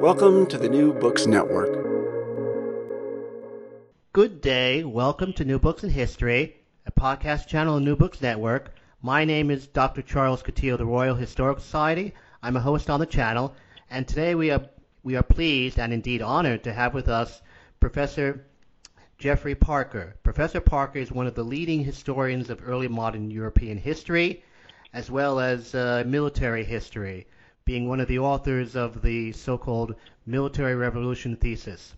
Welcome to the New Books Network. Good day. Welcome to New Books in History, a podcast channel on New Books Network. My name is Dr. Charles Coutinho of the Royal Historical Society. I'm a host on the channel, and today we are we are pleased and indeed honored to have with us Professor Geoffrey Parker. Professor Parker is one of the leading historians of early modern European history, as well as uh, military history being one of the authors of the so-called military revolution thesis.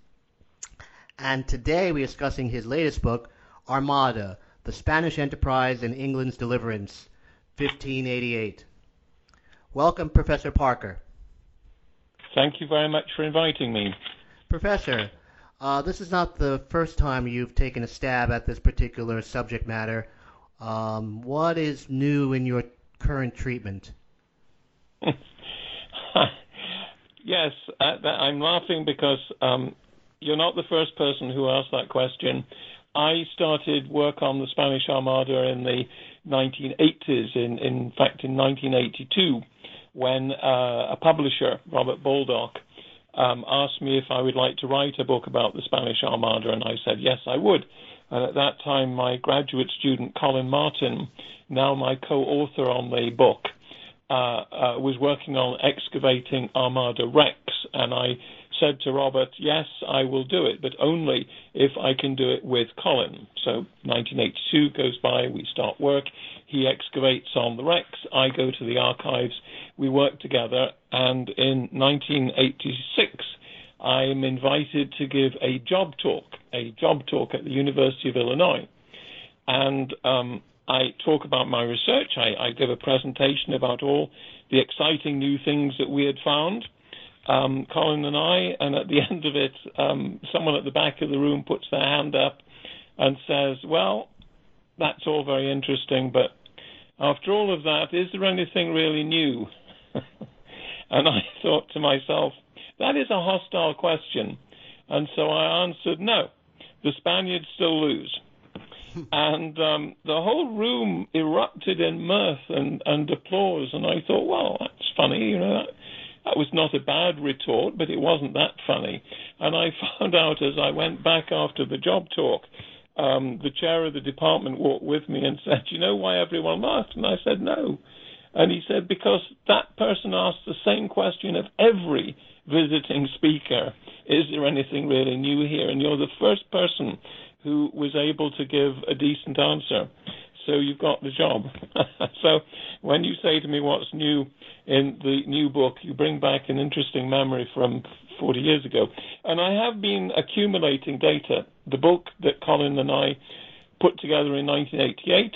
And today we're discussing his latest book, Armada, the Spanish Enterprise and England's Deliverance, 1588. Welcome, Professor Parker. Thank you very much for inviting me. Professor, uh, this is not the first time you've taken a stab at this particular subject matter. Um, what is new in your current treatment? yes, uh, I'm laughing because um, you're not the first person who asked that question. I started work on the Spanish Armada in the 1980s, in, in fact, in 1982, when uh, a publisher, Robert Baldock, um, asked me if I would like to write a book about the Spanish Armada, and I said yes, I would. And at that time, my graduate student, Colin Martin, now my co author on the book, uh, uh, was working on excavating Armada wrecks, and I said to Robert, "Yes, I will do it, but only if I can do it with Colin." So 1982 goes by, we start work. He excavates on the wrecks. I go to the archives. We work together, and in 1986, I am invited to give a job talk, a job talk at the University of Illinois, and um, I talk about my research. I, I, give a presentation about all the exciting new things that we had found, um, Colin and I, and at the end of it, um, someone at the back of the room puts their hand up and says, Well, that's all very interesting, but after all of that, is there anything really new? and I thought to myself, that is a hostile question. And so I answered, No, the Spaniards still lose and um, the whole room erupted in mirth and, and applause. And I thought, well, that's funny, you know. That, that was not a bad retort, but it wasn't that funny. And I found out as I went back after the job talk, um, the chair of the department walked with me and said, "You know why everyone laughed?" And I said, "No." And he said, "Because that person asked the same question of every visiting speaker: Is there anything really new here?" And you're the first person who was able to give a decent answer. So you've got the job. so when you say to me what's new in the new book, you bring back an interesting memory from 40 years ago. And I have been accumulating data. The book that Colin and I put together in 1988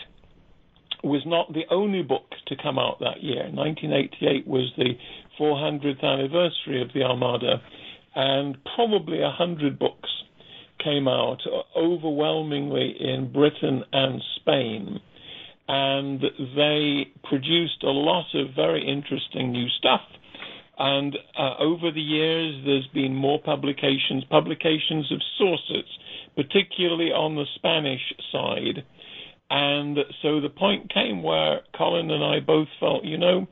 was not the only book to come out that year. 1988 was the 400th anniversary of the Armada, and probably 100 books came out overwhelmingly in Britain and Spain. And they produced a lot of very interesting new stuff. And uh, over the years, there's been more publications, publications of sources, particularly on the Spanish side. And so the point came where Colin and I both felt, you know,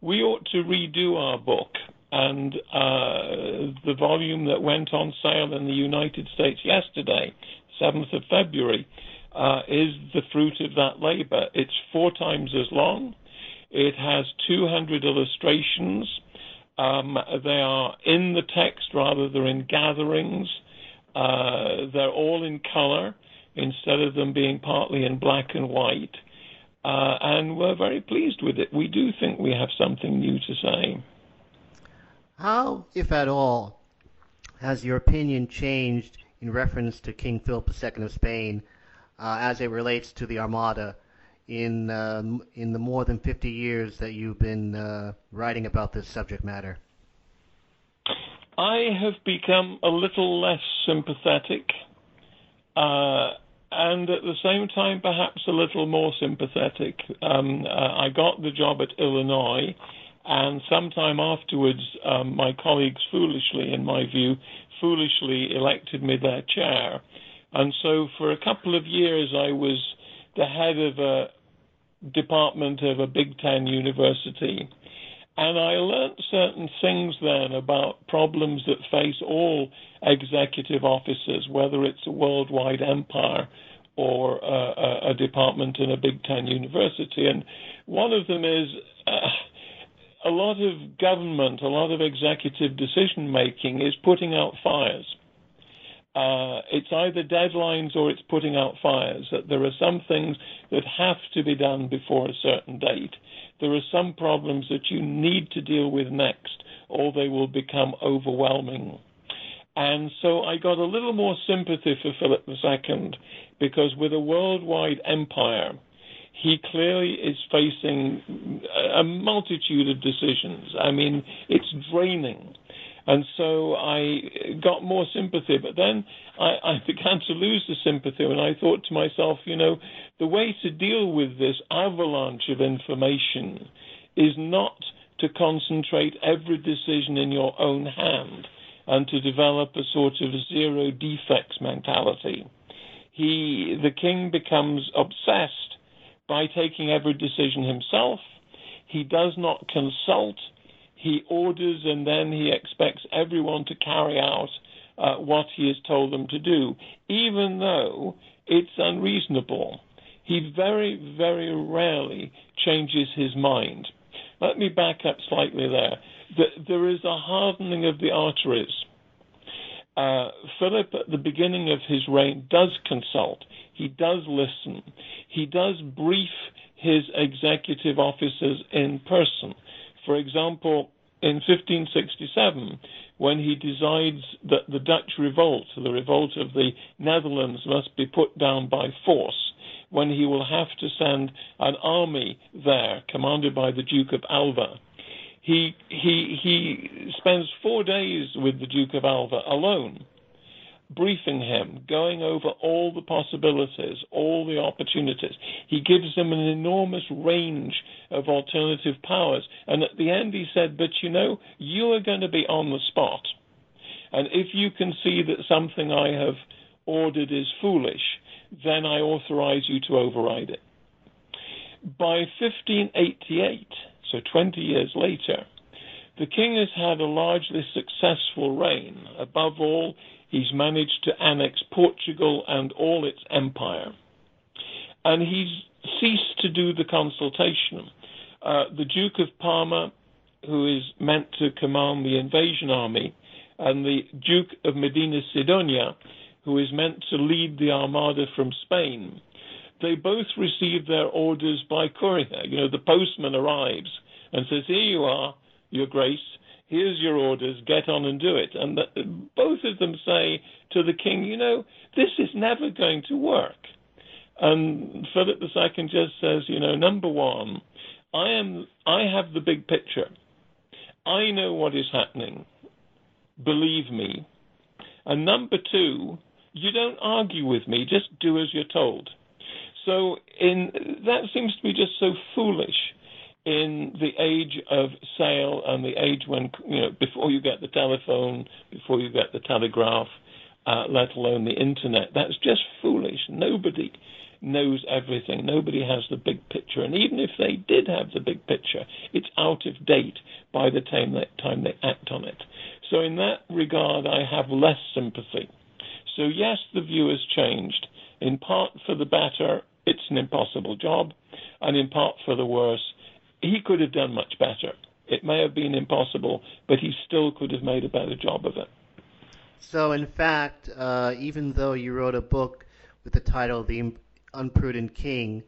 we ought to redo our book and uh, the volume that went on sale in the United States yesterday, 7th of February, uh, is the fruit of that labor. It's four times as long. It has 200 illustrations. Um, they are in the text rather than in gatherings. Uh, they're all in color instead of them being partly in black and white. Uh, and we're very pleased with it. We do think we have something new to say. How, if at all, has your opinion changed in reference to King Philip II of Spain uh, as it relates to the Armada in uh, in the more than 50 years that you've been uh, writing about this subject matter? I have become a little less sympathetic, uh, and at the same time, perhaps a little more sympathetic. Um, uh, I got the job at Illinois, and sometime afterwards, um, my colleagues foolishly, in my view, foolishly elected me their chair. And so for a couple of years, I was the head of a department of a Big Ten university. And I learnt certain things then about problems that face all executive officers, whether it's a worldwide empire or a, a department in a Big Ten university. And one of them is uh, a lot of government, a lot of executive decision making is putting out fires. Uh, it's either deadlines or it's putting out fires. That there are some things that have to be done before a certain date. There are some problems that you need to deal with next, or they will become overwhelming. And so I got a little more sympathy for Philip II because with a worldwide empire, he clearly is facing a multitude of decisions. I mean, it's draining. And so I got more sympathy, but then I, I began to lose the sympathy, and I thought to myself, you know, the way to deal with this avalanche of information is not to concentrate every decision in your own hand and to develop a sort of zero defects mentality. He, the king becomes obsessed by taking every decision himself. He does not consult he orders and then he expects everyone to carry out uh, what he has told them to do, even though it's unreasonable. He very, very rarely changes his mind. Let me back up slightly there. The, there is a hardening of the arteries. Uh, Philip, at the beginning of his reign, does consult. He does listen. He does brief his executive officers in person. For example, in 1567, when he decides that the Dutch revolt, the revolt of the Netherlands, must be put down by force, when he will have to send an army there, commanded by the Duke of Alva, he he he spends four days with the Duke of Alva alone briefing him, going over all the possibilities, all the opportunities. He gives them an enormous range of alternative powers. And at the end, he said, But you know, you are going to be on the spot. And if you can see that something I have ordered is foolish, then I authorize you to override it. By 1588, so 20 years later, the king has had a largely successful reign. Above all, He's managed to annex Portugal and all its empire. And he's ceased to do the consultation. Uh, the Duke of Parma, who is meant to command the invasion army, and the Duke of Medina Sidonia, who is meant to lead the armada from Spain, they both receive their orders by courier. You know, the postman arrives and says, Here you are, Your Grace here's your orders, get on and do it. And the, both of them say to the king, you know, this is never going to work. And Philip II just says, you know, number one, I am, I have the big picture. I know what is happening. Believe me. And number two, you don't argue with me, just do as you're told. So in that seems to be just so foolish in the age of sail and the age when you know before you get the telephone, before you get the telegraph, uh, let alone the internet. That's just foolish. Nobody knows everything. Nobody has the big picture, and even if they did have the big picture, it's out of date by the time they, time they act on it. So in that regard, I have less sympathy. So yes, the view has changed. In part for the better, it's an impossible job, and in part for the worse, he could have done much better. It may have been impossible, but he still could have made a better job of it. So, in fact, uh, even though you wrote a book with the title The Imprudent King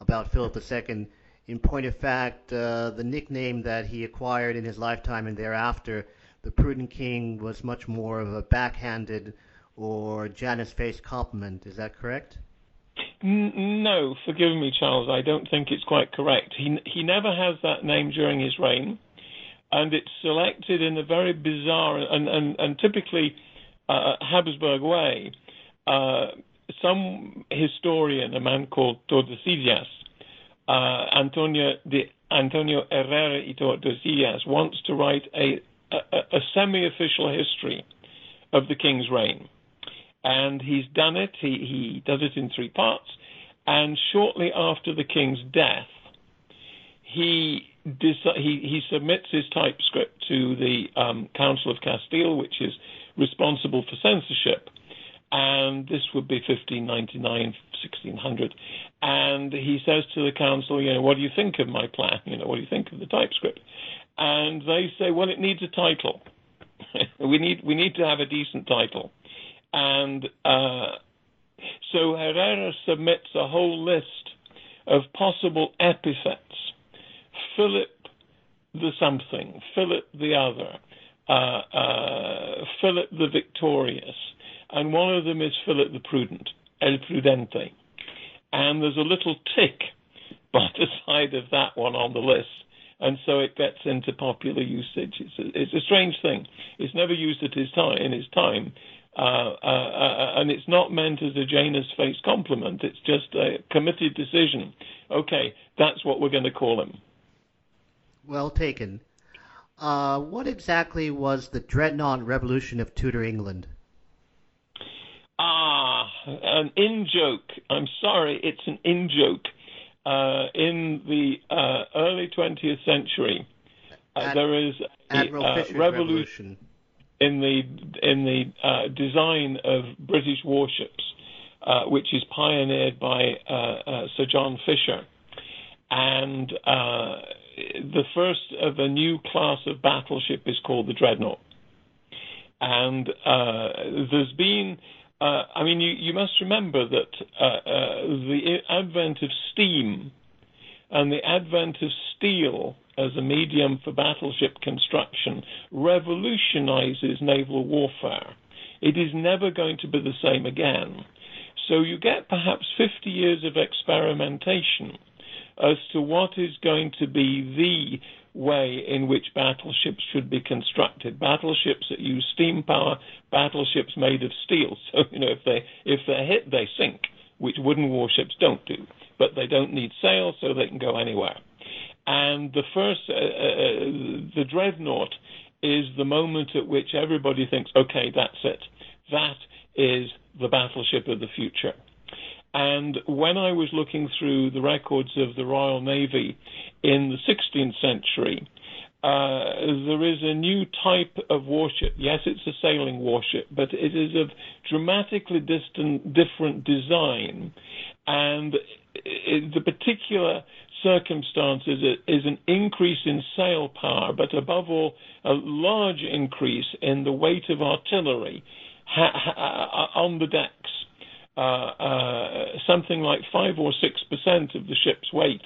about Philip II, in point of fact, uh, the nickname that he acquired in his lifetime and thereafter, the Prudent King, was much more of a backhanded or Janus-faced compliment. Is that correct? No, forgive me, Charles. I don't think it's quite correct. He he never has that name during his reign, and it's selected in a very bizarre and and, and typically uh, Habsburg way. Uh, some historian, a man called Tordesillas, uh, Antonio de Antonio Herrera y Tordesillas, wants to write a, a, a semi-official history of the king's reign and he's done it. He, he does it in three parts. And shortly after the king's death, he he, he submits his typescript to the um, Council of Castile, which is responsible for censorship. And this would be 1599, 1600. And he says to the council, you know, what do you think of my plan? You know, what do you think of the typescript? And they say, well, it needs a title. we need we need to have a decent title. And uh, so Herrera submits a whole list of possible epithets. Philip the something, Philip the other, uh, uh, Philip the victorious, and one of them is Philip the prudent, El Prudente. And there's a little tick by the side of that one on the list. And so it gets into popular usage. It's a, it's a strange thing. It's never used at his time, in his time, uh, uh, uh, and it's not meant as a Janus face compliment. It's just a committed decision. Okay, that's what we're going to call him. Well taken. Uh, what exactly was the Dreadnought Revolution of Tudor England? Ah, an in joke. I'm sorry, it's an in joke. Uh, in the uh, early 20th century, Ad- there is a revolution. revolution in the in the uh, design of British warships, uh, which is pioneered by uh, uh Sir John Fisher, and uh, the first of a new class of battleship is called the Dreadnought. And uh, there's been, I mean, you, you, must remember that the advent of steam and the advent of steel as a medium for battleship construction revolutionizes naval warfare. It is never going to be the same again. So you get perhaps 50 years of experimentation as to what is going to be the way in which battleships should be constructed. Battleships that use steam power, battleships made of steel. So you know if they if they're hit, they sink, which wooden warships don't do. But they don't need sails, so they can go anywhere. And the first, uh, uh, uh, the dreadnought is the moment at which everybody thinks, okay, that's it. That is the battleship of the future. And when I was looking through the records of the Royal Navy in the 16th century, uh, there is a new type of warship. Yes, it's a sailing warship, but it is of dramatically distant, different design. And it, the particular circumstances is an increase in sail power, but above all, a large increase in the weight of artillery ha- ha- uh, on the decks. Uh, uh, something like 5 or 6% of the ship's weight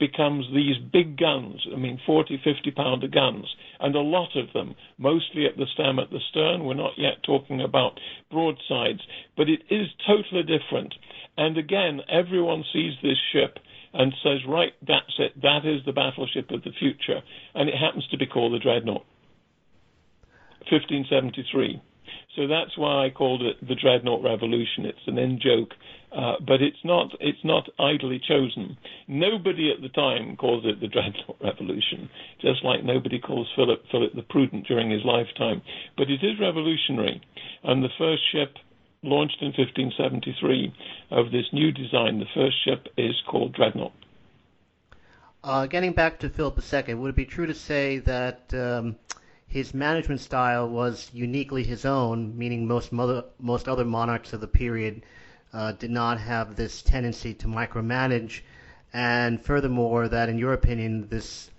becomes these big guns, I mean 40, 50 pounder guns, and a lot of them, mostly at the stem at the stern. We're not yet talking about broadsides, but it is totally different. And again, everyone sees this ship and says, right, that's it, that is the battleship of the future. And it happens to be called the Dreadnought. 1573. So that's why I called it the Dreadnought Revolution. It's an in joke, uh, but it's not. It's not idly chosen. Nobody at the time calls it the Dreadnought Revolution, just like nobody calls Philip Philip the Prudent during his lifetime. But it is revolutionary, and the first ship launched in 1573 of this new design. The first ship is called Dreadnought. Uh, getting back to Philip II, would it be true to say that um, his management style was uniquely his own, meaning most mother, most other monarchs of the period uh, did not have this tendency to micromanage, and furthermore, that in your opinion, this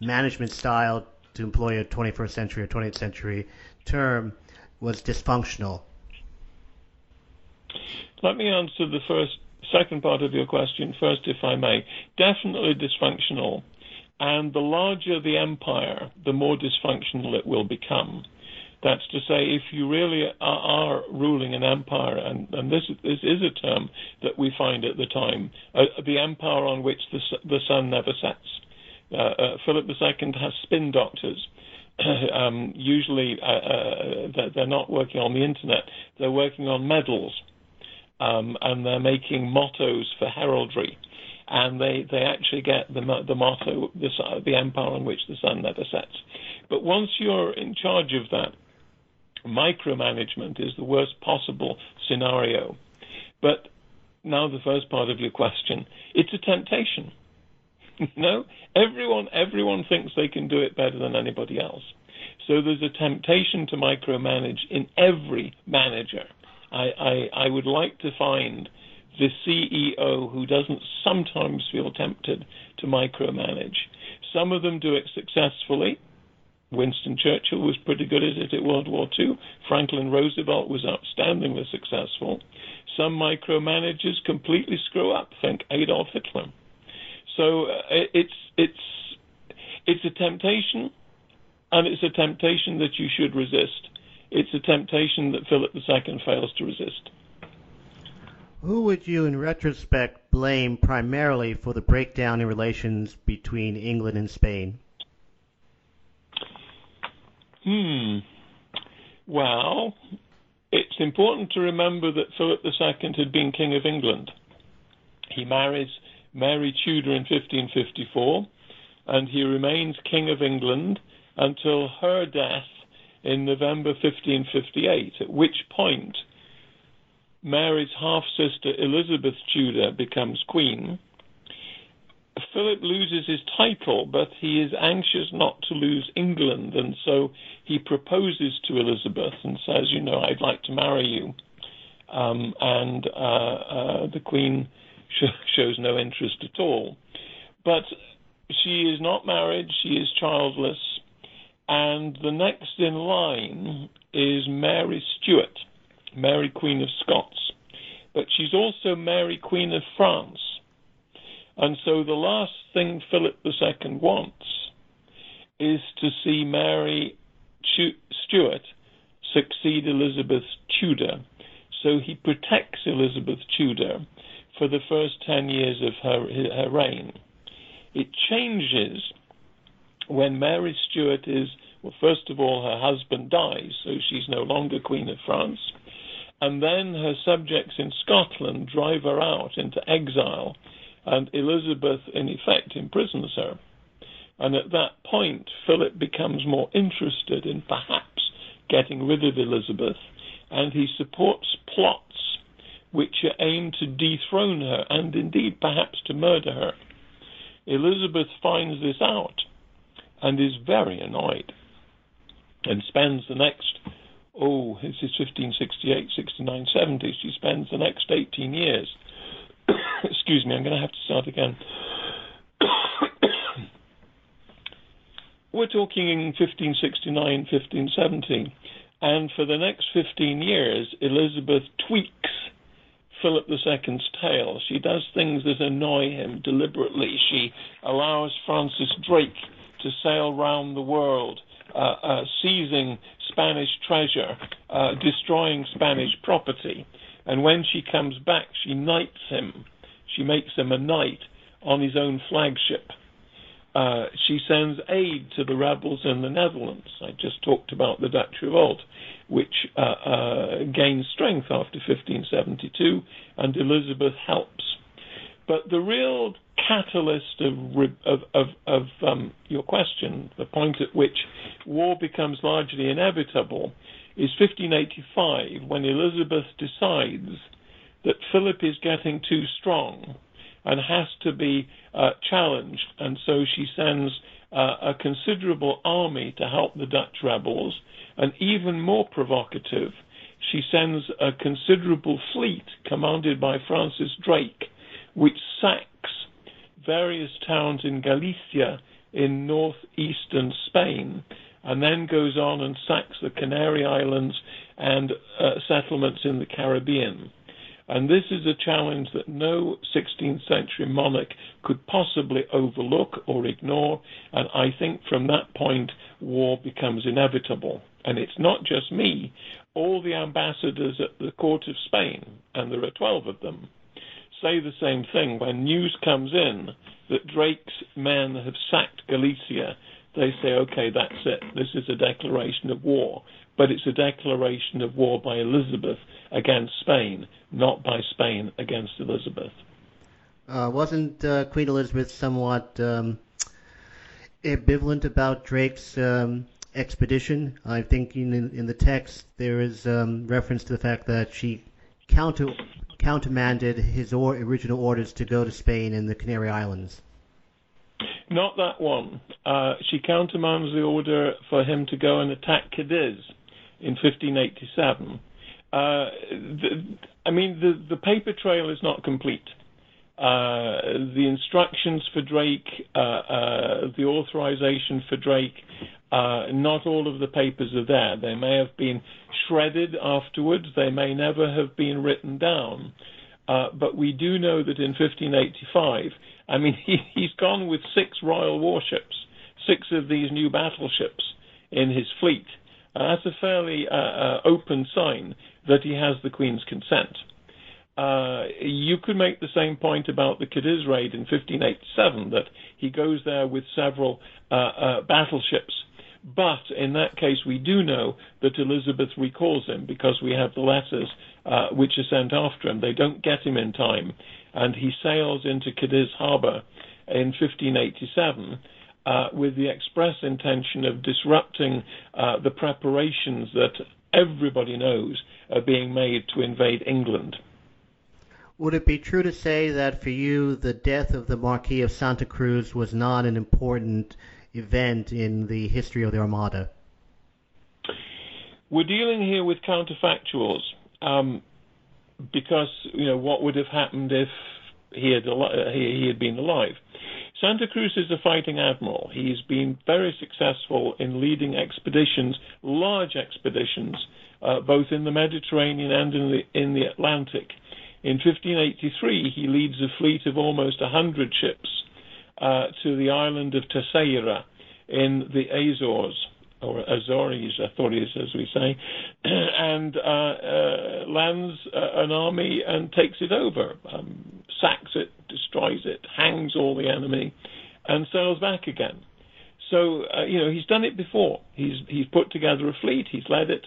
management style, to employ a 21st century or 20th century term, was dysfunctional? Let me answer the first, second part of your question first, if I may. Definitely dysfunctional. And the larger the empire, the more dysfunctional it will become. That's to say, if you really are, ruling an empire, and, and this, this, is a term that we find at the time, uh, the empire on which the, the sun never sets. Uh, uh, Philip II has spin doctors. um, usually, uh, uh, they're not working on the internet; they're working on medals, um, and they're making mottos for heraldry and they, they actually get the, the motto, the, the empire on which the sun never sets. But once you're in charge of that, micromanagement is the worst possible scenario. But now the first part of your question, it's a temptation. no, everyone everyone thinks they can do it better than anybody else. So there's a temptation to micromanage in every manager. I, I, I would like to find the CEO who doesn't sometimes feel tempted to micromanage. Some of them do it successfully. Winston Churchill was pretty good at it at World War II. Franklin Roosevelt was outstandingly successful. Some micromanagers completely screw up. Think Adolf Hitler. So uh, it's it's it's a temptation, and it's a temptation that you should resist. It's a temptation that Philip II fails to resist. Who would you, in retrospect, blame primarily for the breakdown in relations between England and Spain? Hmm. Well, it's important to remember that Philip II had been King of England. He marries Mary Tudor in 1554, and he remains King of England until her death in November 1558, at which point Mary's half sister Elizabeth Tudor becomes queen. Philip loses his title, but he is anxious not to lose England, and so he proposes to Elizabeth and says, You know, I'd like to marry you. Um, and uh, uh, the Queen sh- shows no interest at all. But she is not married, she is childless, and the next in line is Mary Stuart. Mary Queen of Scots. But she's also Mary Queen of France. And so the last thing Philip II wants is to see Mary Stuart succeed Elizabeth Tudor. So he protects Elizabeth Tudor for the first 10 years of her, her reign. It changes when Mary Stuart is, well, first of all, her husband dies, so she's no longer Queen of France and then her subjects in Scotland drive her out into exile, and Elizabeth, in effect, imprisons her. And at that point, Philip becomes more interested in perhaps getting rid of Elizabeth, and he supports plots which are aimed to dethrone her and indeed perhaps to murder her. Elizabeth finds this out and is very annoyed and spends the next oh, this is 1568, 69, 70. She spends the next 18 years. Excuse me, I'm going to have to start again. We're talking in 1569, 1570, and for the next 15 years, Elizabeth tweaks Philip II's tail. She does things that annoy him deliberately. She allows Francis Drake to sail round the world, uh, uh, seizing Spanish treasure, uh, destroying Spanish property. And when she comes back, she knights him. She makes him a knight on his own flagship. Uh, she sends aid to the rebels in the Netherlands. I just talked about the Dutch revolt, which uh, uh, gained strength after 1572, and Elizabeth helps. But the real catalyst of of of, of um, your question, the point at which war becomes largely inevitable, is 1585 when Elizabeth decides that Philip is getting too strong and has to be uh, challenged, and so she sends uh, a considerable army to help the Dutch rebels, and even more provocative, she sends a considerable fleet commanded by Francis Drake, which sacks various towns in Galicia in northeastern Spain and then goes on and sacks the Canary Islands and uh, settlements in the Caribbean. And this is a challenge that no 16th century monarch could possibly overlook or ignore. And I think from that point, war becomes inevitable. And it's not just me. All the ambassadors at the court of Spain, and there are 12 of them, say the same thing. When news comes in that Drake's men have sacked Galicia, they say, okay, that's it. This is a declaration of war. But it's a declaration of war by Elizabeth against Spain, not by Spain against Elizabeth. Uh, wasn't uh, Queen Elizabeth somewhat um, ambivalent about Drake's um, expedition? I think in, in the text there is um, reference to the fact that she counter countermanded his or, original orders to go to Spain and the Canary Islands. Not that one. Uh, she countermands the order for him to go and attack Cadiz in 1587. Uh, the, I mean, the, the paper trail is not complete. Uh, the instructions for Drake, uh, uh, the authorization for Drake, uh, not all of the papers are there. They may have been shredded afterwards. They may never have been written down. Uh, but we do know that in 1585, I mean, he, he's gone with six royal warships, six of these new battleships in his fleet. Uh, that's a fairly open sign that he has the Queen's consent. Uh, you could make the same point about the Cadiz raid in 1587, that he goes there with several uh, uh, battleships. But in that case, we do know that Elizabeth recalls him because we have the letters uh, which are sent after him. They don't get him in time, and he sails into Cadiz Harbor in 1587 uh, with the express intention of disrupting the preparations that everybody knows are being made to invade England. Would it be true to say that for you, the death of the Marquis of Santa Cruz was not an important event in the history of the Armada? We're dealing here with counterfactuals um, because you know what would have happened if he had al- he, he had been alive. Santa Cruz is a fighting admiral. He's been very successful in leading expeditions, large expeditions, uh, both in the Mediterranean and in the, in the Atlantic. In 1583, he leads a fleet of almost 100 ships uh, to the island of Terceira in the Azores, or Azores, Azores as we say, and uh, uh, lands uh, an army and takes it over, um, sacks it, destroys it, hangs all the enemy, and sails back again. So uh, you know he's done it before. He's he's put together a fleet. He's led it.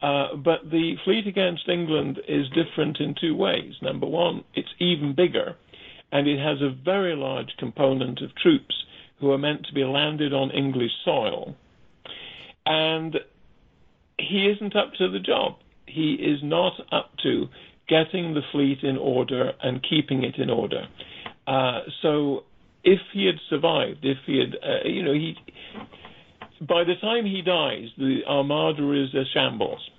Uh, but the fleet against England is different in two ways. Number one, it's even bigger, and it has a very large component of troops who are meant to be landed on English soil. And he isn't up to the job. He is not up to getting the fleet in order and keeping it in order. Uh, so if he had survived, if he had, uh, you know, he, by the time he dies, the Armada is a shambles.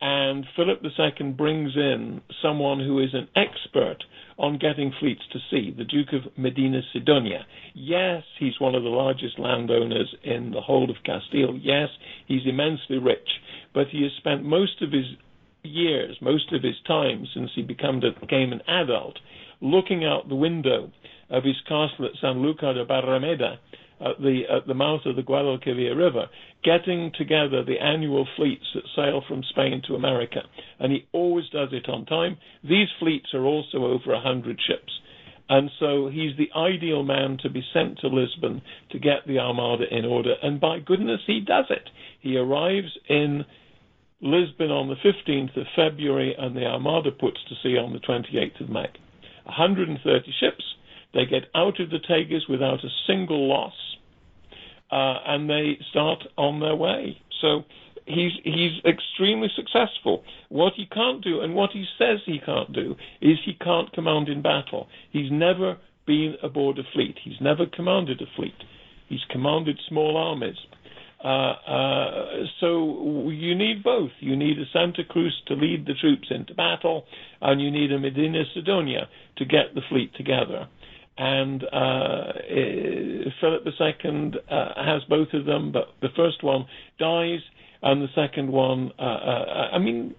And Philip II brings in someone who is an expert on getting fleets to sea, the Duke of Medina Sidonia. Yes, he's one of the largest landowners in the whole of Castile. Yes, he's immensely rich, but he has spent most of his years, most of his time since he became, an adult, looking out the window of his castle at San Lucar de Barrameda at the at the mouth of the Guadalquivir River, getting together the annual fleets that sail from Spain to America, and he always does it on time. These fleets are also over a hundred ships, and so he's the ideal man to be sent to Lisbon to get the Armada in order. And by goodness, he does it. He arrives in Lisbon on the 15th of February, and the Armada puts to sea on the 28th of May. 130 ships. They get out of the Tagus without a single loss and they start on their way. So he's he's extremely successful. What he can't do, and what he says he can't do, is he can't command in battle. He's never been aboard a fleet. He's never commanded a fleet. He's commanded small armies. Uh, uh, so you need both. You need a Santa Cruz to lead the troops into battle, and you need a Medina Sidonia to get the fleet together. And uh, Philip II uh, has both of them, but the first one dies, and the second one, uh, uh I mean,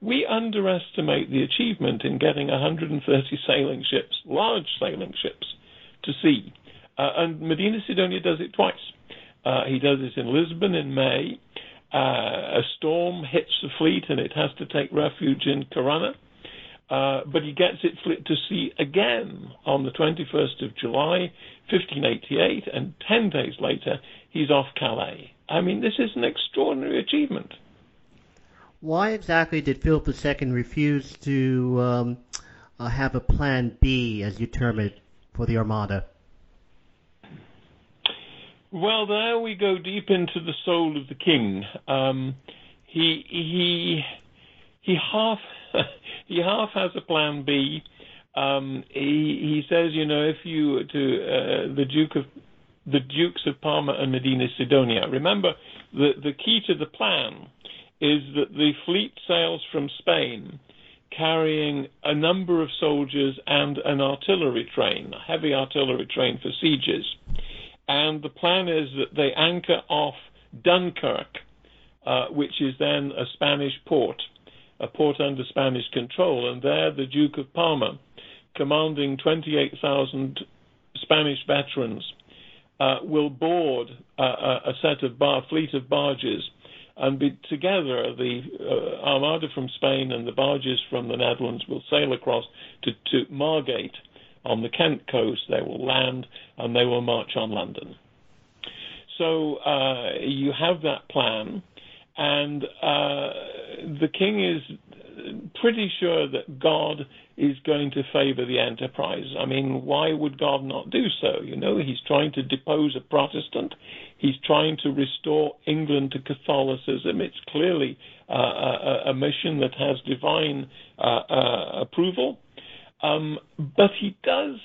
we underestimate the achievement in getting 130 sailing ships, large sailing ships, to sea. Uh, and Medina Sidonia does it twice. Uh, he does it in Lisbon in May. A storm hits the fleet and it has to take refuge in Corunna. Uh, but he gets it to sea again on the 21st of July, 1588, and 10 days later, he's off Calais. I mean, this is an extraordinary achievement. Why exactly did Philip II refuse to um, uh, have a plan B, as you term it, for the Armada? Well, there we go deep into the soul of the king. Um, he he he half he half has a plan B. Um, he he says, you know, if you to uh, the Duke of the Dukes of Parma and Medina Sidonia. Remember, the the key to the plan is that the fleet sails from Spain carrying a number of soldiers and an artillery train, a heavy artillery train for sieges. And the plan is that they anchor off Dunkirk, uh, which is then a Spanish port, a port under Spanish control. And there, the Duke of Parma, commanding 28,000 Spanish veterans, uh, will board uh, a set of bar, fleet of barges and be, together the uh, armada from Spain and the barges from the Netherlands will sail across to, to Margate on the Kent coast. They will land and they will march on London. So uh, you have that plan, and uh, the king is pretty sure that God is going to favor the enterprise. I mean, why would God not do so? You know, he's trying to depose a Protestant. He's trying to restore England to Catholicism. It's clearly uh, a, a, mission that has divine uh, uh, approval. Um, but he does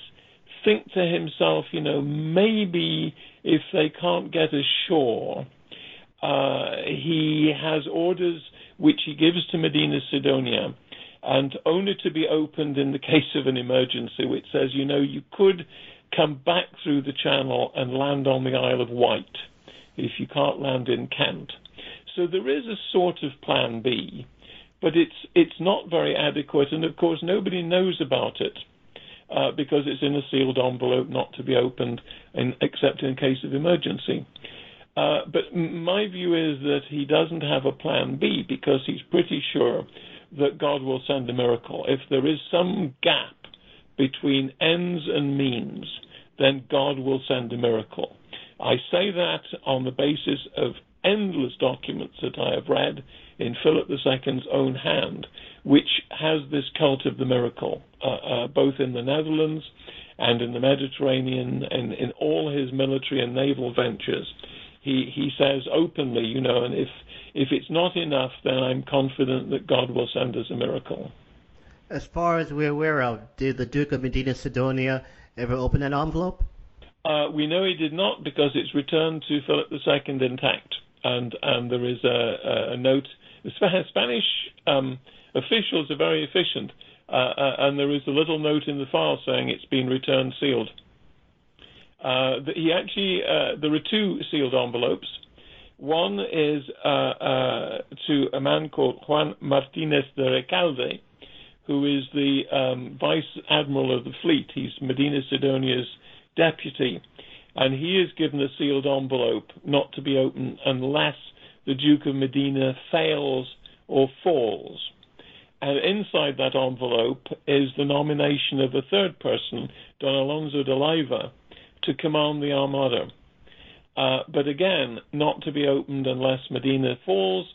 think to himself, you know, maybe if they can't get ashore, uh, he has orders which he gives to Medina Sidonia and only to be opened in the case of an emergency, which says, you know, you could come back through the channel and land on the Isle of Wight if you can't land in Kent. So there is a sort of plan B, but it's it's not very adequate, and of course nobody knows about it uh, because it's in a sealed envelope, not to be opened in, except in case of emergency. Uh, but my view is that he doesn't have a plan B because he's pretty sure that God will send a miracle. If there is some gap between ends and means, then God will send a miracle. I say that on the basis of endless documents that I have read in Philip II's own hand, which has this cult of the miracle, uh, uh, both in the Netherlands and in the Mediterranean and in all his military and naval ventures. He, he says openly, you know, and if if it's not enough, then I'm confident that God will send us a miracle. As far as we're aware of, did the Duke of Medina Sidonia ever open an envelope? Uh, we know he did not because it's returned to Philip II intact, and and there is a, a note. The Spanish um, officials are very efficient, uh, uh, and there is a little note in the file saying it's been returned sealed. Uh, he actually uh, there are two sealed envelopes. One is uh, uh, to a man called Juan Martinez de Recalde, who is the um, vice admiral of the fleet. He's Medina Sidonia's deputy, and he is given a sealed envelope not to be opened unless the Duke of Medina fails or falls. And inside that envelope is the nomination of a third person, Don Alonso de Leyva, to command the Armada. Uh, but again, not to be opened unless Medina falls.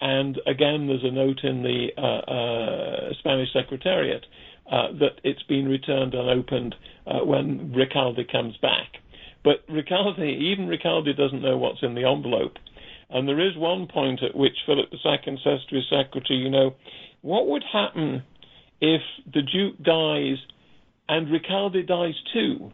And again, there's a note in the uh, uh, Spanish Secretariat uh, that it's been returned unopened uh, when Recalde comes back. But Recalde, even Recalde doesn't know what's in the envelope. And there is one point at which Philip II says to his secretary, you know, what would happen if the Duke dies and Recalde dies too?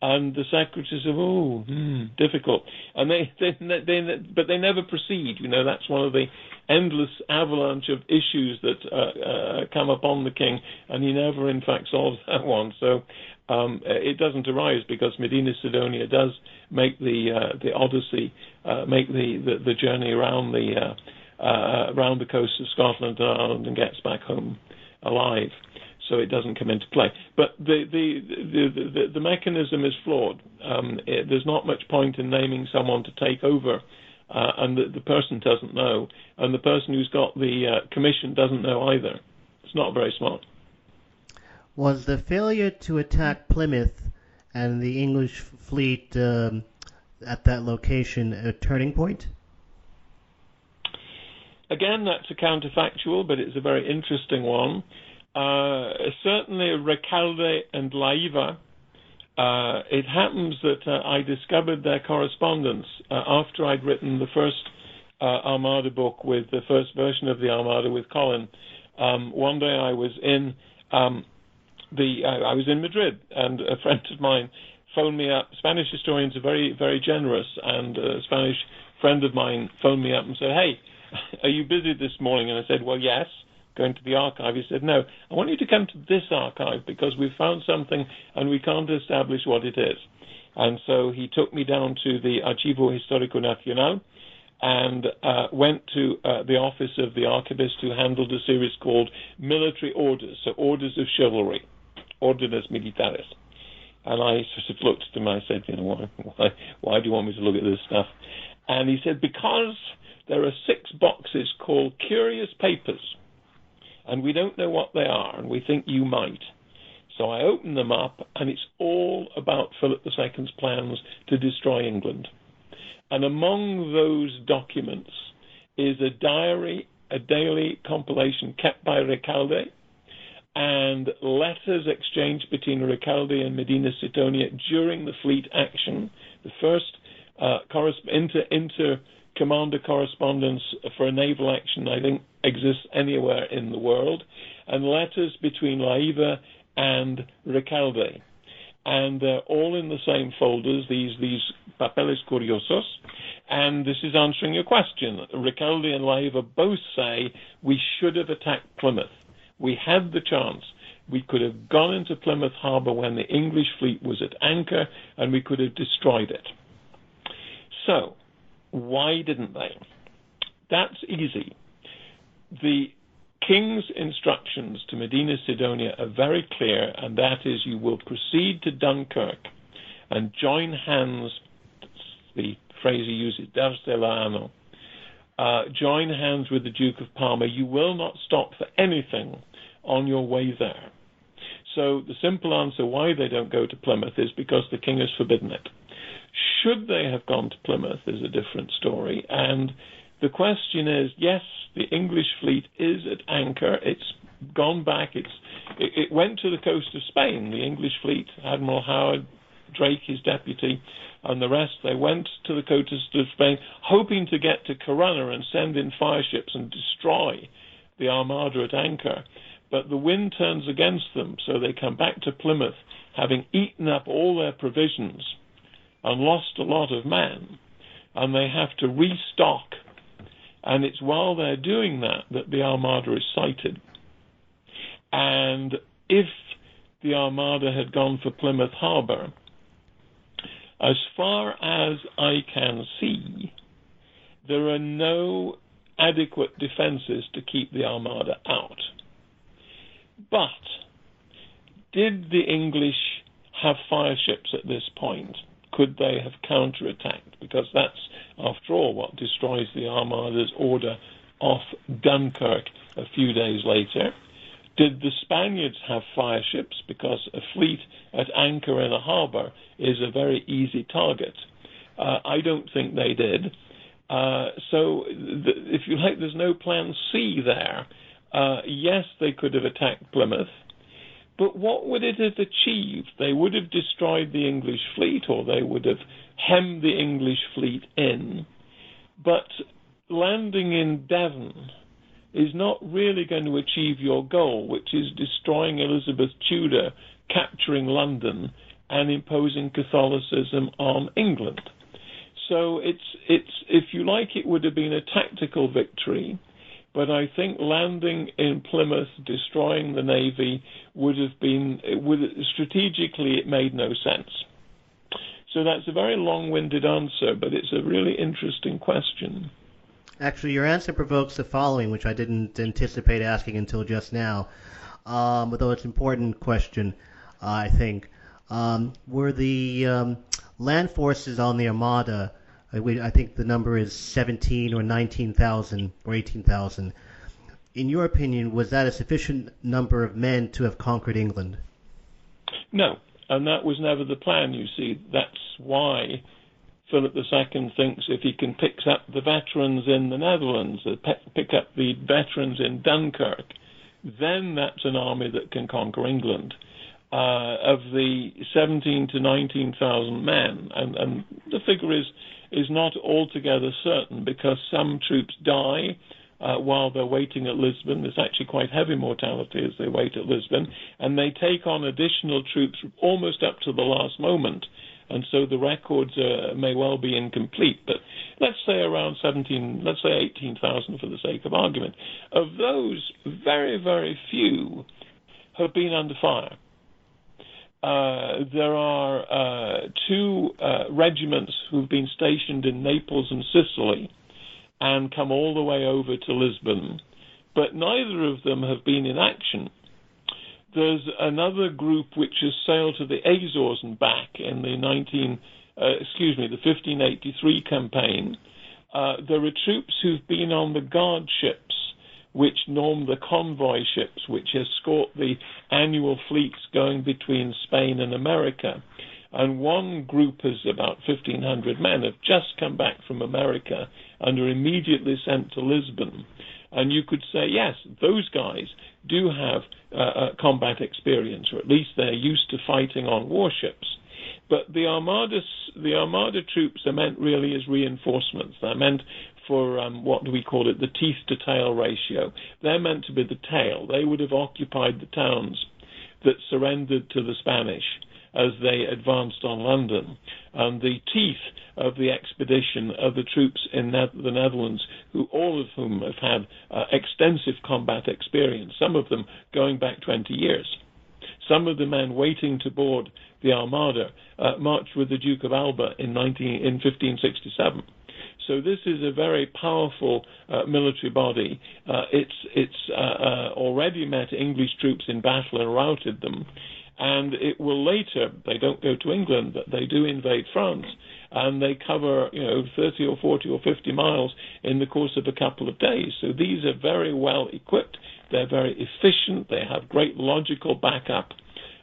And the secretary said, "Oh, hmm, difficult," and they, they, they, but they never proceed. You know, that's one of the endless avalanche of issues that uh, uh, come upon the king, and he never, in fact, solves that one. So um, it doesn't arise because Medina Sidonia does make the uh, the Odyssey, uh, make the, the, the journey around the uh, uh, around the coast of Scotland and Ireland, and gets back home alive so it doesn't come into play. But the the the, the, the mechanism is flawed. Um, it, there's not much point in naming someone to take over, uh, and the, the person doesn't know, and the person who's got the uh, commission doesn't know either. It's not very smart. Was the failure to attack Plymouth and the English fleet um, at that location a turning point? Again, that's a counterfactual, but it's a very interesting one. Uh, certainly Recalde and Leiva. Uh, it happens that uh, I discovered their correspondence uh, after I'd written the first uh, Armada book with the first version of the Armada with Colin. Um, one day I was in um, the I, I was in Madrid, and a friend of mine phoned me up. Spanish historians are very very generous, and a Spanish friend of mine phoned me up and said, "Hey, are you busy this morning?" And I said, "Well, yes." Going to the archive. He said, No, I want you to come to this archive because we've found something and we can't establish what it is. And so he took me down to the Archivo Histórico Nacional and uh, went to uh, the office of the archivist who handled a series called Military Orders, so Orders of Chivalry, Ordenes Militares. And I sort of looked at him and I said, you know, why, why, why do you want me to look at this stuff? And he said, because there are six boxes called curious papers and we don't know what they are, and we think you might. So I open them up, and it's all about Philip II's plans to destroy England. And among those documents is a diary, a daily compilation kept by Recalde, and letters exchanged between Recalde and Medina Sidonia during the fleet action. The first uh, inter, inter commander correspondence for a naval action, I think, exists anywhere in the world, and letters between Leiva and Recalde. And they're all in the same folders, these, these papeles curiosos. And this is answering your question. Recalde and Leiva both say we should have attacked Plymouth. We had the chance. We could have gone into Plymouth Harbor when the English fleet was at anchor, and we could have destroyed it. So, why didn't they? That's easy. The king's instructions to Medina Sidonia are very clear, and that is you will proceed to Dunkirk and join hands, the phrase he uses, darse la mano, uh, join hands with the Duke of Parma. You will not stop for anything on your way there. So the simple answer why they don't go to Plymouth is because the king has forbidden it. Should they have gone to Plymouth is a different story. And the question is, yes, the English fleet is at anchor. It's gone back. It's it, it went to the coast of Spain. The English fleet, Admiral Howard, Drake, his deputy, and the rest, they went to the coast of Spain, hoping to get to Corunna and send in fireships and destroy the armada at anchor. But the wind turns against them, so they come back to Plymouth, having eaten up all their provisions and lost a lot of men, and they have to restock. And it's while they're doing that that the Armada is sighted. And if the Armada had gone for Plymouth Harbor, as far as I can see, there are no adequate defenses to keep the Armada out. But did the English have fireships at this point? Could they have counterattacked? Because that's, after all, what destroys the Armada's order off Dunkirk a few days later. Did the Spaniards have fireships? Because a fleet at anchor in a harbour is a very easy target. Uh, I don't think they did. Uh, so, th- if you like, there's no plan C there. Uh, yes, they could have attacked Plymouth. But what would it have achieved? They would have destroyed the English fleet, or they would have hemmed the English fleet in. But landing in Devon is not really going to achieve your goal, which is destroying Elizabeth Tudor, capturing London, and imposing Catholicism on England. So it's it's if you like, it would have been a tactical victory, but I think landing in Plymouth, destroying the navy, would have been would strategically it made no sense. So that's a very long-winded answer, but it's a really interesting question. Actually, your answer provokes the following, which I didn't anticipate asking until just now. Um, although it's an important question, I think. Um, were the um, land forces on the Armada, I, I think the number is 17 or 19,000 or 18,000. In your opinion, was that a sufficient number of men to have conquered England? No, and that was never the plan, you see. That's why Philip II thinks if he can pick up the veterans in the Netherlands, uh, pick up the veterans in Dunkirk, then that's an army that can conquer England. Uh, of the 17 to 19,000 men, and, and the figure is is not altogether certain because some troops die uh, while they're waiting at Lisbon. There's actually quite heavy mortality as they wait at Lisbon, and they take on additional troops almost up to the last moment and so the records uh, may well be incomplete. But let's say around 17, let's say 18,000 for the sake of argument. Of those, very, very few have been under fire. Uh, there are uh, two uh, regiments who've been stationed in Naples and Sicily and come all the way over to Lisbon, but neither of them have been in action there's another group which has sailed to the Azores and back in the 19, uh, excuse me, the 1583 campaign. Uh, there are troops who've been on the guard ships, which norm the convoy ships, which escort the annual fleets going between Spain and America. And one group is about 1,500 men have just come back from America and are immediately sent to Lisbon. And you could say, yes, those guys do have uh, uh, combat experience, or at least they're used to fighting on warships. But the armada, the armada troops are meant really as reinforcements. They're meant for um, what do we call it, the teeth to tail ratio. They're meant to be the tail. They would have occupied the towns that surrendered to the Spanish as they advanced on London. And the teeth of the expedition are the troops in the Netherlands, who all of whom have had uh, extensive combat experience, some of them going back 20 years. Some of the men waiting to board the Armada uh, marched with the Duke of Alba in, 19, in 1567. So this is a very powerful uh, military body. Uh, it's it's uh, uh, already met English troops in battle and routed them and it will later, they don't go to England, but they do invade France, and they cover, you know, 30 or 40 or 50 miles in the course of a couple of days. So these are very well equipped, they're very efficient, they have great logical backup.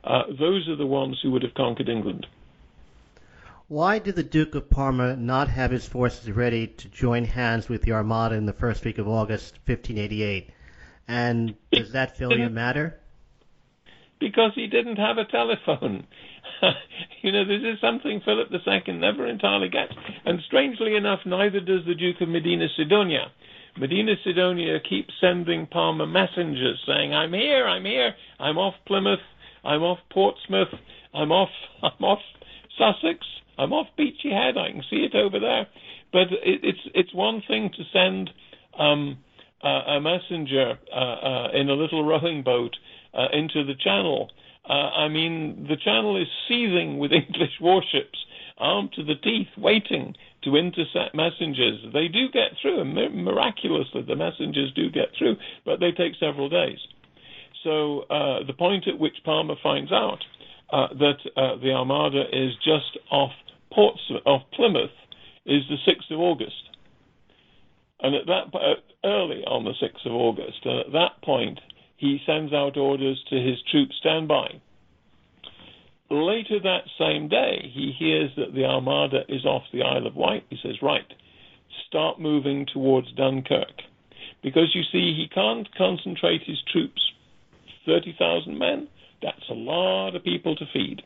Uh, those are the ones who would have conquered England. Why did the Duke of Parma not have his forces ready to join hands with the Armada in the first week of August 1588? And does that failure matter? because he didn't have a telephone. you know, this is something Philip II never entirely gets. And strangely enough, neither does the Duke of Medina Sidonia. Medina Sidonia keeps sending Parma messengers saying, I'm here, I'm here, I'm off Plymouth, I'm off Portsmouth, I'm off, I'm off Sussex, I'm off Beachy Head, I can see it over there. But it, it's, it's one thing to send um, a messenger uh, uh, in a little rowing boat uh, into the channel. Uh, I mean, the channel is seething with English warships armed to the teeth, waiting to intercept messengers. They do get through, and miraculously, the messengers do get through, but they take several days. So uh, the point at which Parma finds out uh, that uh, the Armada is just off Portsmouth, off Plymouth, is the 6th of August. And at that uh, early on the 6th of August, and at that point, he sends out orders to his troops stand by. Later that same day, he hears that the Armada is off the Isle of Wight. He says, Right, start moving towards Dunkirk. Because you see, he can't concentrate his troops. 30,000 men, that's a lot of people to feed.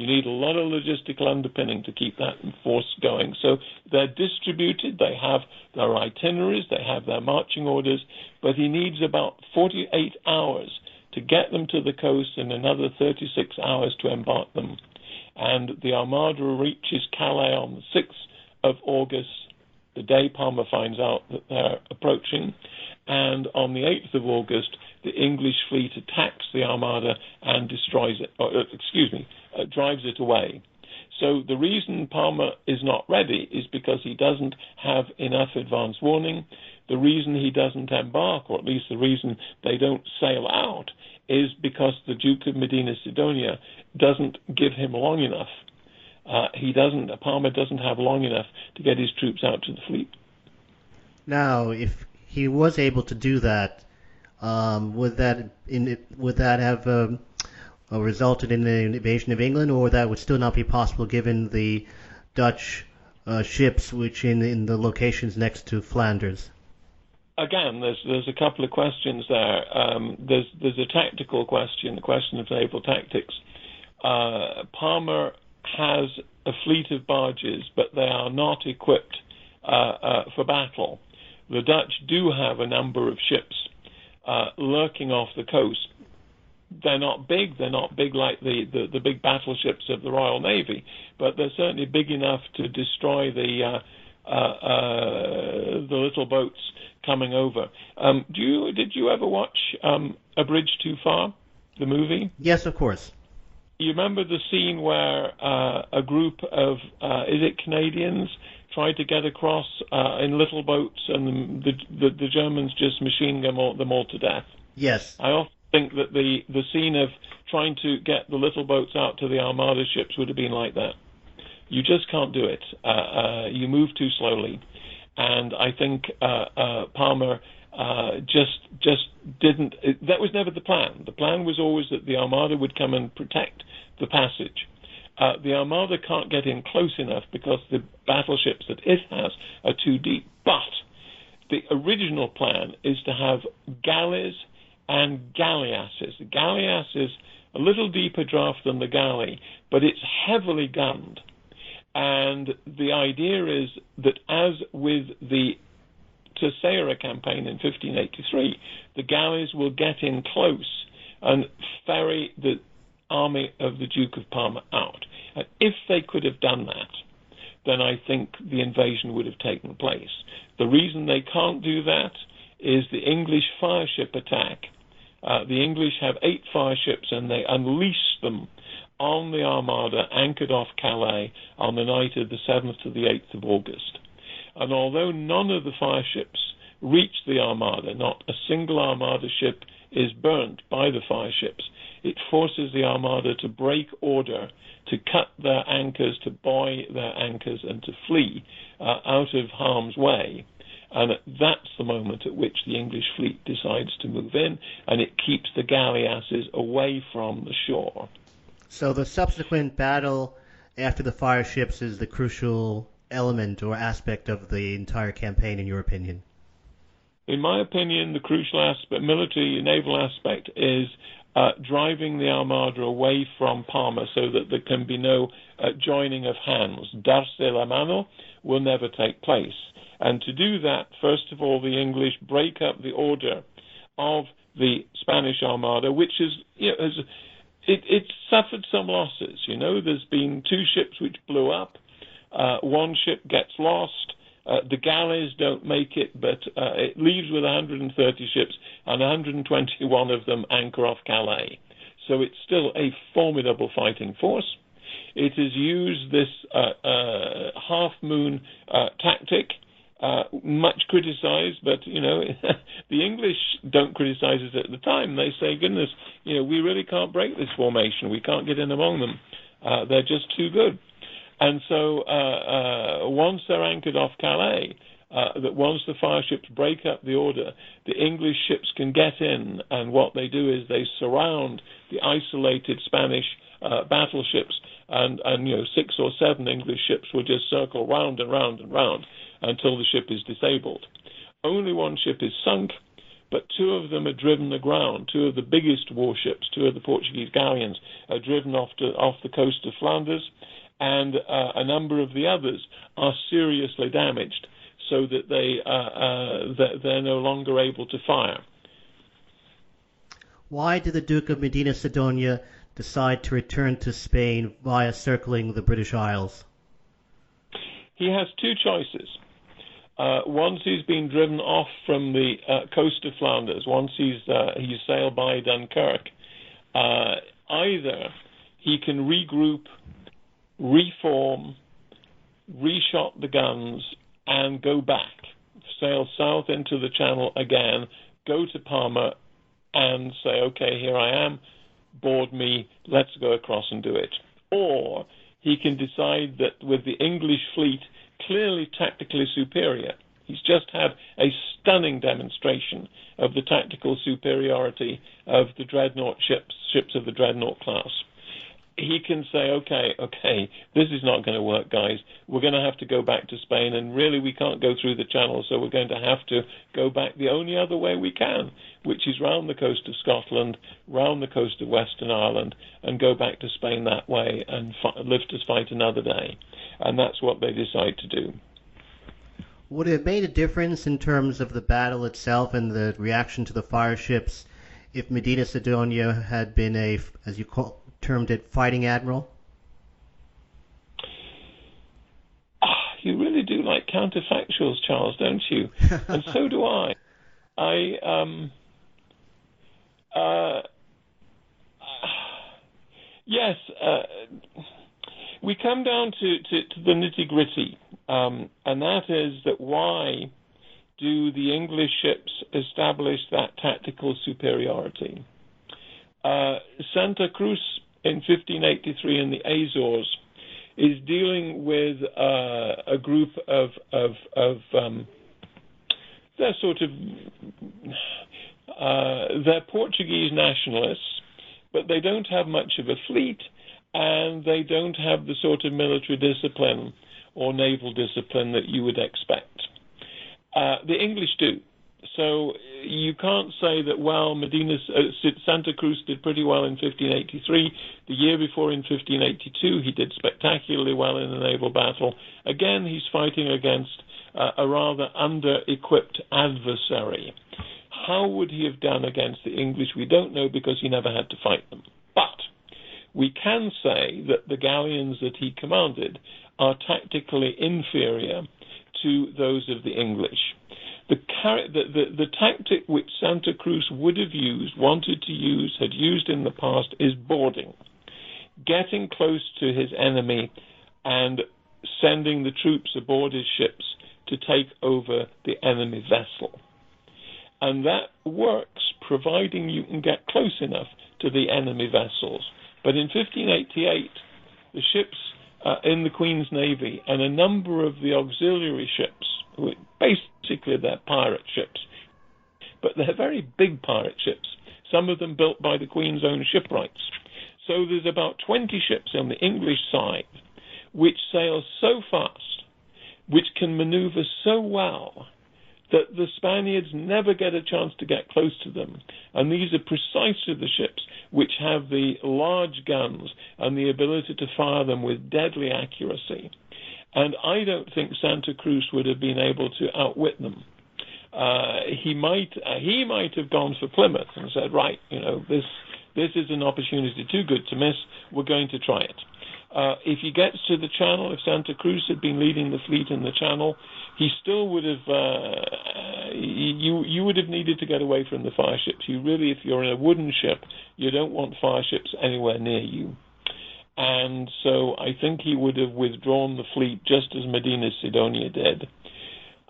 You need a lot of logistical underpinning to keep that force going. So they're distributed, they have their itineraries, they have their marching orders, but he needs about 48 hours to get them to the coast and another 36 hours to embark them. and the Armada reaches Calais on the 6th of August, the day Parma finds out that they're approaching, and on the 8th of August, the English fleet attacks the Armada and destroys it, or, uh, excuse me, uh, drives it away. So the reason Parma is not ready is because he doesn't have enough advance warning. The reason he doesn't embark, or at least the reason they don't sail out, is because the Duke of Medina Sidonia doesn't give him long enough. Uh, he doesn't. Parma doesn't have long enough to get his troops out to the fleet. Now, if he was able to do that, um, would that in, would that have um, uh, resulted in an invasion of England, or that would still not be possible given the Dutch uh, ships which in in the locations next to Flanders? Again, there's there's a couple of questions there. Um, there's there's a tactical question, the question of naval tactics. Uh, Parma has a fleet of barges, but they are not equipped uh, uh, for battle. The Dutch do have a number of ships uh, lurking off the coast. They're not big. They're not big like the, the, the, big battleships of the Royal Navy, but they're certainly big enough to destroy the uh, uh, uh, the little boats coming over. Um, do you did you ever watch um, A Bridge Too Far, the movie? Yes, of course you remember the scene where uh, a group of uh, is it Canadians tried to get across uh, in little boats, and the, the, the Germans just machine them all, them all to death. Yes, I often think that the the scene of trying to get the little boats out to the Armada ships would have been like that. You just can't do it. Uh, uh, you move too slowly, and I think uh, Parma uh, just just didn't. It, that was never the plan. The plan was always that the Armada would come and protect the passage. Uh, the Armada can't get in close enough because the battleships that it has are too deep. But the original plan is to have galleys and galleasses. The galleass is a little deeper draft than the galley, but it's heavily gunned. And the idea is that, as with the Terceira campaign in 1583, the galleys will get in close and ferry the army of the Duke of Parma out. And if they could have done that, then I think the invasion would have taken place. The reason they can't do that is the English fireship attack. Uh, the English have eight fireships and they unleash them on the Armada anchored off Calais on the night of the 7th to the 8th of August. And although none of the fireships reach the Armada, not a single Armada ship is burnt by the fireships, it forces the Armada to break order, to cut their anchors, to buoy their anchors, and to flee uh, out of harm's way. And that's the moment at which the English fleet decides to move in, and it keeps the galleasses away from the shore. So the subsequent battle after the fireships is the crucial element or aspect of the entire campaign, in your opinion? In my opinion, the crucial aspect, military naval aspect, is uh, driving the Armada away from Parma so that there can be no uh, joining of hands. Darse la mano will never take place. And to do that, first of all, the English break up the order of the Spanish Armada, which is, you know, has, it, it suffered some losses. You know, there's been two ships which blew up. Uh, one ship gets lost. Uh, the galleys don't make it, but uh, it leaves with 130 ships, and 121 of them anchor off Calais. So it's still a formidable fighting force. It has used this uh, uh, half moon uh, tactic, much criticized, but you know the English don't criticize it at the time. They say, "Goodness, you know, we really can't break this formation. We can't get in among them. they're just too good." And so uh, uh, once they're anchored off Calais, uh, that once the fireships break up the order, the English ships can get in, and what they do is they surround the isolated Spanish uh, battleships, and, and you know six or seven English ships will just circle round and round and round until the ship is disabled. Only one ship is sunk, but two of them are driven aground. Two of the biggest warships, two of the Portuguese galleons, are driven off to off the coast of Flanders and uh, a number of the others are seriously damaged so that they uh, uh, they're no longer able to fire. Why did the Duke of Medina Sidonia decide to return to Spain via circling the British Isles? He has two choices. Uh, once he's been driven off from the uh, coast of Flanders, once he's uh, he's sailed by Dunkirk, uh, either he can regroup, reform, reshot the guns, and go back, sail south into the Channel again, go to Parma, and say, okay, here I am, board me, let's go across and do it. Or he can decide that with the English fleet clearly tactically superior, he's just had a stunning demonstration of the tactical superiority of the dreadnought ships, ships of the dreadnought class he can say, okay, okay, this is not going to work, guys. We're going to have to go back to Spain, and really we can't go through the channel, so we're going to have to go back the only other way we can, which is round the coast of Scotland, round the coast of Western Ireland, and go back to Spain that way and fi- live to fight another day. And that's what they decide to do. Would it have made a difference in terms of the battle itself and the reaction to the fire ships if Medina Sidonia had been a, as you call, termed it fighting admiral? You really do like counterfactuals, Charles, don't you? and so do I. I um uh yes, uh, we come down to, to, to the nitty gritty, um, and that is that why do the English ships establish that tactical superiority? Uh, Santa Cruz in 1583 in the Azores is dealing with uh, a group of of, of um, they're sort of uh, they're Portuguese nationalists, but they don't have much of a fleet, and they don't have the sort of military discipline or naval discipline that you would expect. Uh, the English do. So you can't say that, well, Medina, uh, Santa Cruz did pretty well in 1583. The year before, in 1582, he did spectacularly well in a naval battle. Again, he's fighting against uh, a rather under-equipped adversary. How would he have done against the English? We don't know because he never had to fight them. But we can say that the galleons that he commanded are tactically inferior to those of the English. The, the, the, the, tactic which Santa Cruz would have used, wanted to use, had used in the past is boarding, getting close to his enemy and sending the troops aboard his ships to take over the enemy vessel. And that works providing you can get close enough to the enemy vessels. But in 1588, the ships uh, in the Queen's Navy and a number of the auxiliary ships, basically they're pirate ships, but they're very big pirate ships, some of them built by the Queen's own shipwrights. So there's about 20 ships on the English side which sail so fast, which can maneuver so well that the Spaniards never get a chance to get close to them. And these are precisely the ships which have the large guns and the ability to fire them with deadly accuracy. And I don't think Santa Cruz would have been able to outwit them. Uh, he might uh, he might have gone for Plymouth and said, right, you know, this this is an opportunity too good to miss. We're going to try it. Uh, if he gets to the Channel, if Santa Cruz had been leading the fleet in the Channel, he still would have uh, you you would have needed to get away from the fire ships. You really, if you're in a wooden ship, you don't want fire ships anywhere near you. And so I think he would have withdrawn the fleet just as Medina Sidonia did.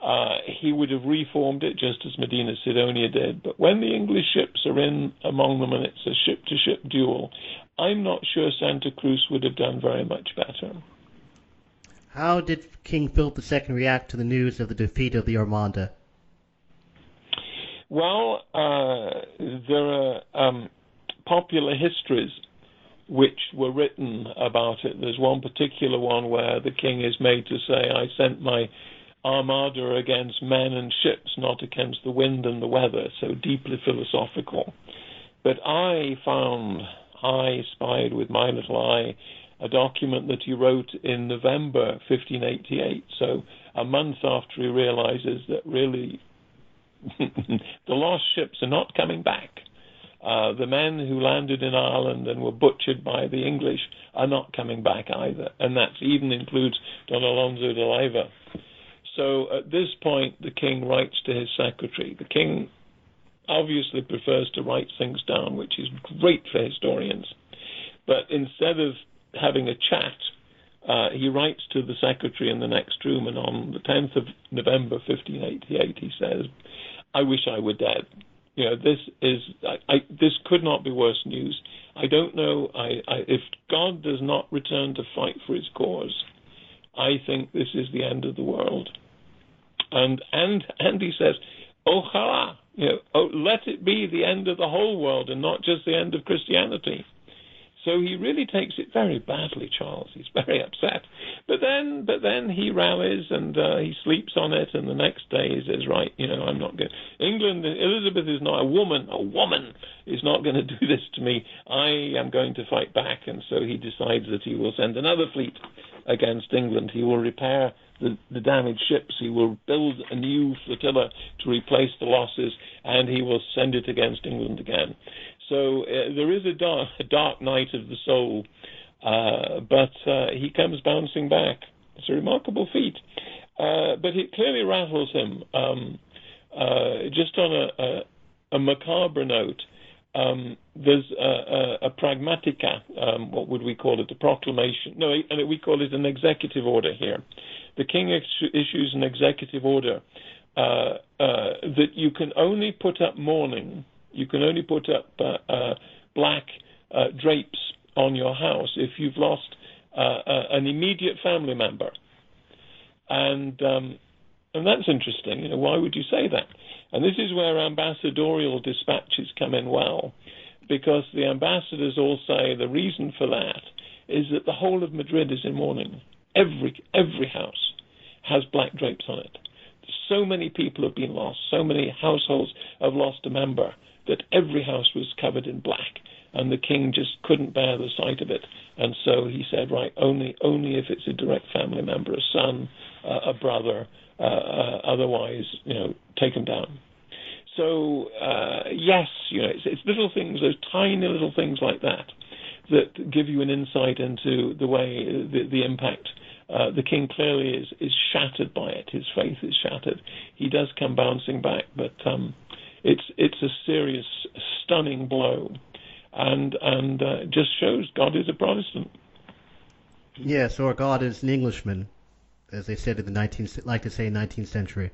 Uh, he would have reformed it just as Medina Sidonia did. But when the English ships are in among them and it's a ship to ship duel, I'm not sure Santa Cruz would have done very much better. How did King Philip II react to the news of the defeat of the Armada? Well, uh, there are um, popular histories which were written about it. There's one particular one where the king is made to say, I sent my armada against men and ships, not against the wind and the weather, so deeply philosophical. But I found, I spied with my little eye, a document that he wrote in November 1588, so a month after he realizes that really the lost ships are not coming back. Uh, the men who landed in Ireland and were butchered by the English are not coming back either, and that even includes Don Alonso de Leiva. So at this point, the king writes to his secretary. The king obviously prefers to write things down, which is great for historians. But instead of having a chat, uh, he writes to the secretary in the next room, and on the 10th of November 1588, he says, "I wish I were dead." You know, this is I, I, this could not be worse news. I don't know I, if God does not return to fight for His cause. I think this is the end of the world. And and and he says, "Ojalá, you know, oh, let it be the end of the whole world and not just the end of Christianity." So he really takes it very badly, Charles. He's very upset. But then, but then he rallies and uh, he sleeps on it, and the next day he says, "Right, you know, I'm not going. England, Elizabeth is not a woman. A woman is not going to do this to me. I am going to fight back." And so he decides that he will send another fleet against England. He will repair the, the damaged ships. He will build a new flotilla to replace the losses, and he will send it against England again. So uh, there is a dark, a dark night of the soul, uh, but uh, he comes bouncing back. It's a remarkable feat. Uh, but it clearly rattles him. Um, uh, just on a, a, a macabre note, um, there's a, a, a pragmatica, um, what would we call it, a proclamation. No, we call it an executive order here. The king ex- issues an executive order uh, uh, that you can only put up mourning you can only put up uh, uh, black uh, drapes on your house if you've lost an immediate family member. And um, and that's interesting. You know, why would you say that? And this is where ambassadorial dispatches come in well, because the ambassadors all say the reason for that is that the whole of Madrid is in mourning. Every every house has black drapes on it. So many people have been lost. So many households have lost a member that every house was covered in black, and the king just couldn't bear the sight of it. And so he said, right, only only if it's a direct family member, a son, uh, a brother, uh, uh, otherwise, you know, take them down. So uh, yes, you know, it's, it's little things, those tiny little things like that, that give you an insight into the way the, the impact uh, the king clearly is is shattered by it. His faith is shattered. He does come bouncing back, but um, it's it's a serious, stunning blow, and and uh, just shows God is a Protestant. Yes, or God is an Englishman, as they said in the 19th, like to say, 19th century.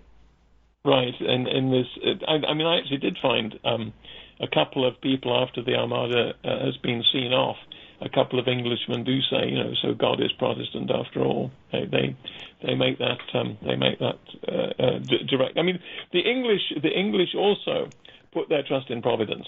Right, and in this, I, I mean, I actually did find um, a couple of people after the Armada uh, has been seen off a couple of Englishmen do say, you know, so God is Protestant after all. They they, they make that um, they make that uh, uh, d- direct. I mean, the English the English also put their trust in Providence.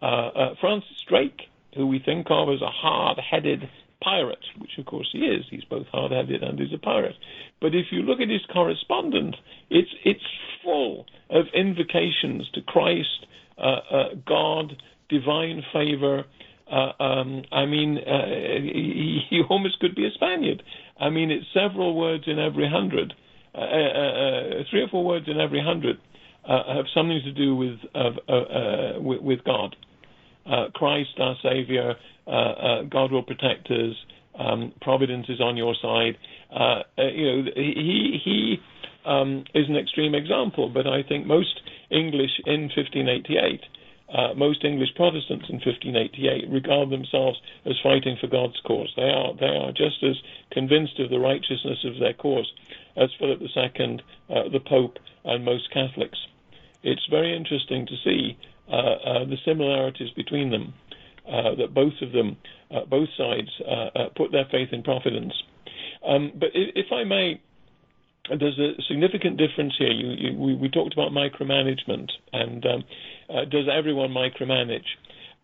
Uh, uh Francis Drake, who we think of as a hard-headed pirate, which of course he is. He's both hard-headed and he's a pirate. But if you look at his correspondence, it's it's full of invocations to Christ, uh, uh, God, divine favor, uh, um, I mean, uh, he, almost could be a Spaniard. I mean, it's several words in every hundred, uh, uh, uh three or four words in every hundred have something to do with with, with, God. Christ, our Savior, God will protect us. Um, providence is on your side. you know, he he um, is an extreme example, but I think most English in 1588 uh, most English Protestants in 1588 regard themselves as fighting for God's cause. They are they are just as convinced of the righteousness of their cause as Philip II, uh, the Pope, and most Catholics. It's very interesting to see uh, uh the similarities between them. Uh, that both of them, uh, both sides, put their faith in providence. Um, but if, if I may there's a significant difference here. You, you, we, we, talked about micromanagement, and um, uh, does everyone micromanage?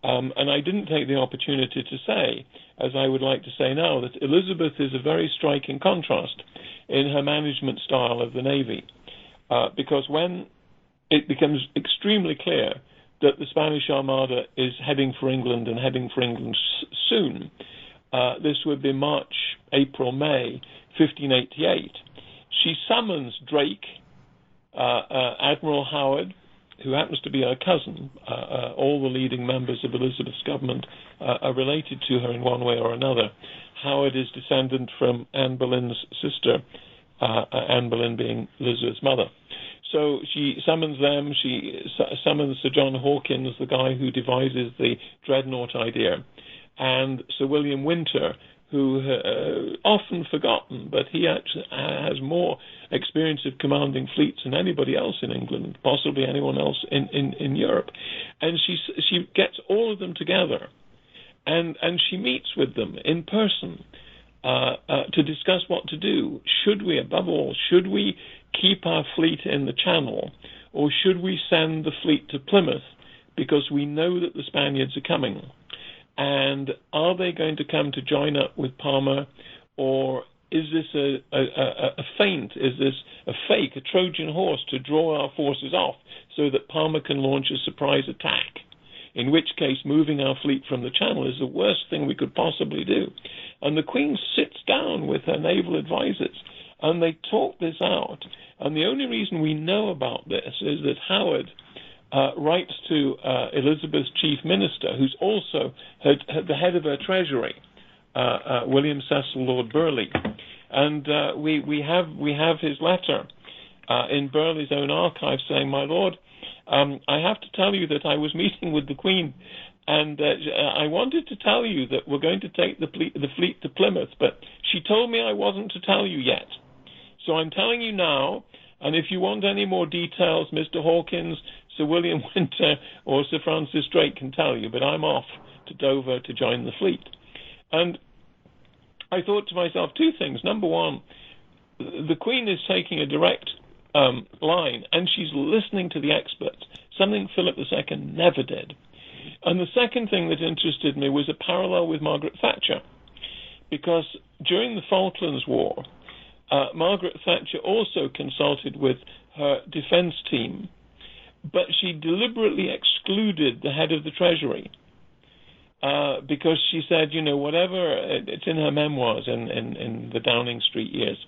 Um, and I didn't take the opportunity to say, as I would like to say now, that Elizabeth is a very striking contrast in her management style of the Navy. Uh, because when it becomes extremely clear that the Spanish Armada is heading for England and heading for England s- soon, uh, this would be March, April, May 1588. She summons Drake, uh, uh, Admiral Howard, who happens to be her cousin. Uh, uh, all the leading members of Elizabeth's government uh, are related to her in one way or another. Howard is descendant from Anne Boleyn's sister, uh, uh, Anne Boleyn being Elizabeth's mother. So she summons them. She su- summons Sir John Hawkins, the guy who devises the dreadnought idea, and Sir William Winter, who uh, often forgotten, but he actually has more experience of commanding fleets than anybody else in England, possibly anyone else in, in, in Europe. And she she gets all of them together, and and she meets with them in person. Uh, uh, to discuss what to do. Should we, above all, should we keep our fleet in the Channel, or should we send the fleet to Plymouth because we know that the Spaniards are coming? And are they going to come to join up with Parma, or is this a, a, a, a feint? Is this a fake, a Trojan horse to draw our forces off so that Parma can launch a surprise attack? In which case, moving our fleet from the Channel is the worst thing we could possibly do. And the Queen sits down with her naval advisors and they talk this out. And the only reason we know about this is that Howard uh, writes to uh, Elizabeth's chief minister, who's also her, her, the head of her treasury, uh, uh William Cecil Lord Burghley, and uh, we we have we have his letter uh, in Burghley's own archive saying, "My lord, um, I have to tell you that I was meeting with the Queen." And I wanted to tell you that we're going to take the fleet, the fleet to Plymouth, but she told me I wasn't to tell you yet. So I'm telling you now, and if you want any more details, Mr. Hawkins, Sir William Winter, or Sir Francis Drake can tell you, but I'm off to Dover to join the fleet. And I thought to myself two things. Number one, the Queen is taking a direct um, line, and she's listening to the experts, something Philip II never did. And the second thing that interested me was a parallel with Margaret Thatcher, because during the Falklands War, uh, Margaret Thatcher also consulted with her defense team, but she deliberately excluded the head of the Treasury. Uh, because she said, you know, whatever, it's in her memoirs in, in, in the Downing Street years.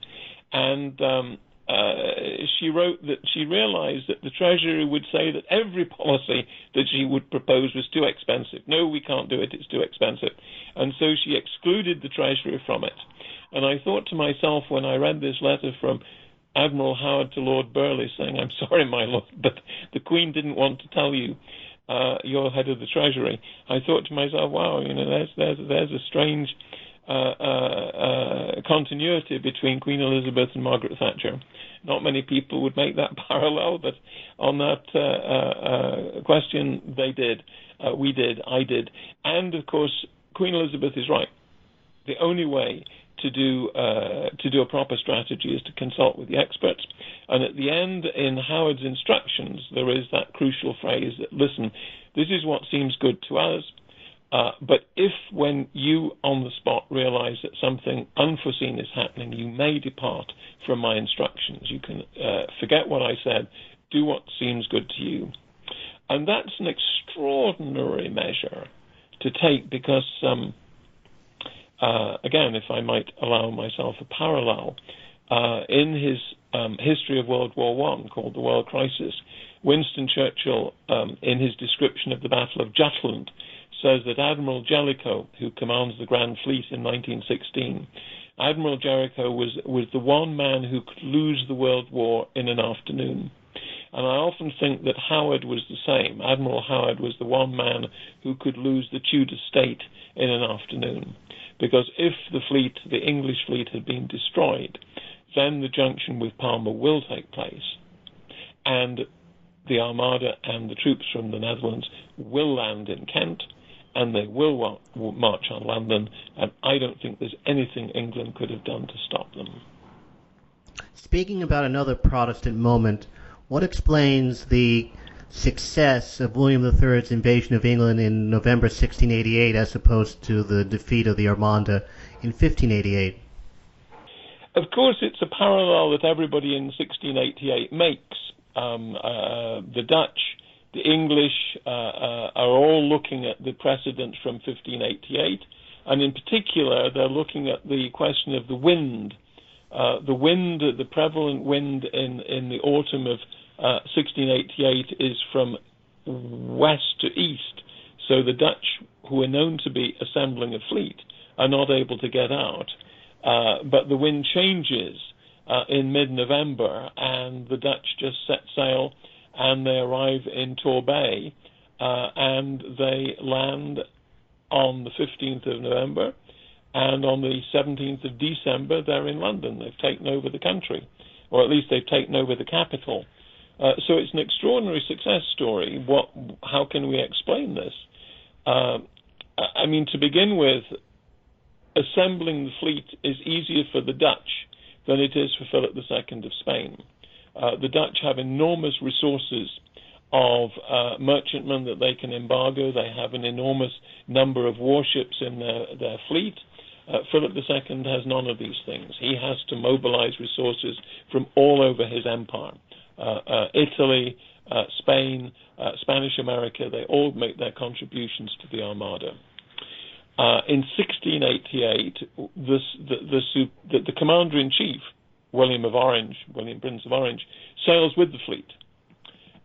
And um, uh, she wrote that she realized that the Treasury would say that every policy that she would propose was too expensive. No, we can't do it, it's too expensive. And so she excluded the Treasury from it. And I thought to myself when I read this letter from Admiral Howard to Lord Burghley saying, I'm sorry, my lord, but the Queen didn't want to tell you uh, you're head of the Treasury. I thought to myself, wow, you know, there's there's there's a strange uh, uh, uh, continuity between Queen Elizabeth and Margaret Thatcher. Not many people would make that parallel, but on that uh, uh, question, they did. we did. I did. And of course, Queen Elizabeth is right. The only way to do uh, to do a proper strategy is to consult with the experts. And at the end, in Howard's instructions, there is that crucial phrase that listen, this is what seems good to us. Uh, but if, when you on the spot realize that something unforeseen is happening, you may depart from my instructions. You can uh, forget what I said, do what seems good to you. And that's an extraordinary measure to take because um, uh, again, if I might allow myself a parallel, uh, in his um, history of World War One, called the World Crisis, Winston Churchill, um, in his description of the Battle of Jutland, says that Admiral Jellicoe, who commands the Grand Fleet in 1916, Admiral Jellicoe was was the one man who could lose the World War in an afternoon. And I often think that Howard was the same. Admiral Howard was the one man who could lose the Tudor state in an afternoon. Because if the fleet, the English fleet, had been destroyed, then the junction with Parma will take place. And the Armada and the troops from the Netherlands will land in Kent and they will march on London. And I don't think there's anything England could have done to stop them. Speaking about another Protestant moment, what explains the success of William III's invasion of England in November 1688 as opposed to the defeat of the Armada in 1588? Of course, it's a parallel that everybody in 1688 makes. Um, uh, the Dutch, the English uh, uh, are all looking at the precedents from 1588, and in particular, they're looking at the question of the wind. Uh, the wind, the prevalent wind in, in the autumn of uh, 1688 is from west to east. So the Dutch, who are known to be assembling a fleet, are not able to get out. Uh, but the wind changes uh, in mid-November, and the Dutch just set sail, and they arrive in Torbay, uh, and they land on the 15th of November, and on the 17th of December they're in London. They've taken over the country, or at least they've taken over the capital. Uh, so it's an extraordinary success story. What? How can we explain this? Uh, I mean, to begin with, assembling the fleet is easier for the Dutch than it is for Philip II of Spain. Uh, the Dutch have enormous resources of uh, merchantmen that they can embargo. They have an enormous number of warships in their, their fleet. Uh, Philip II has none of these things. He has to mobilize resources from all over his empire. Uh, uh, Italy, uh, Spain, Spanish America, they all make their contributions to the Armada. In 1688, the, the, the, the commander in chief, William of Orange, William Prince of Orange, sails with the fleet.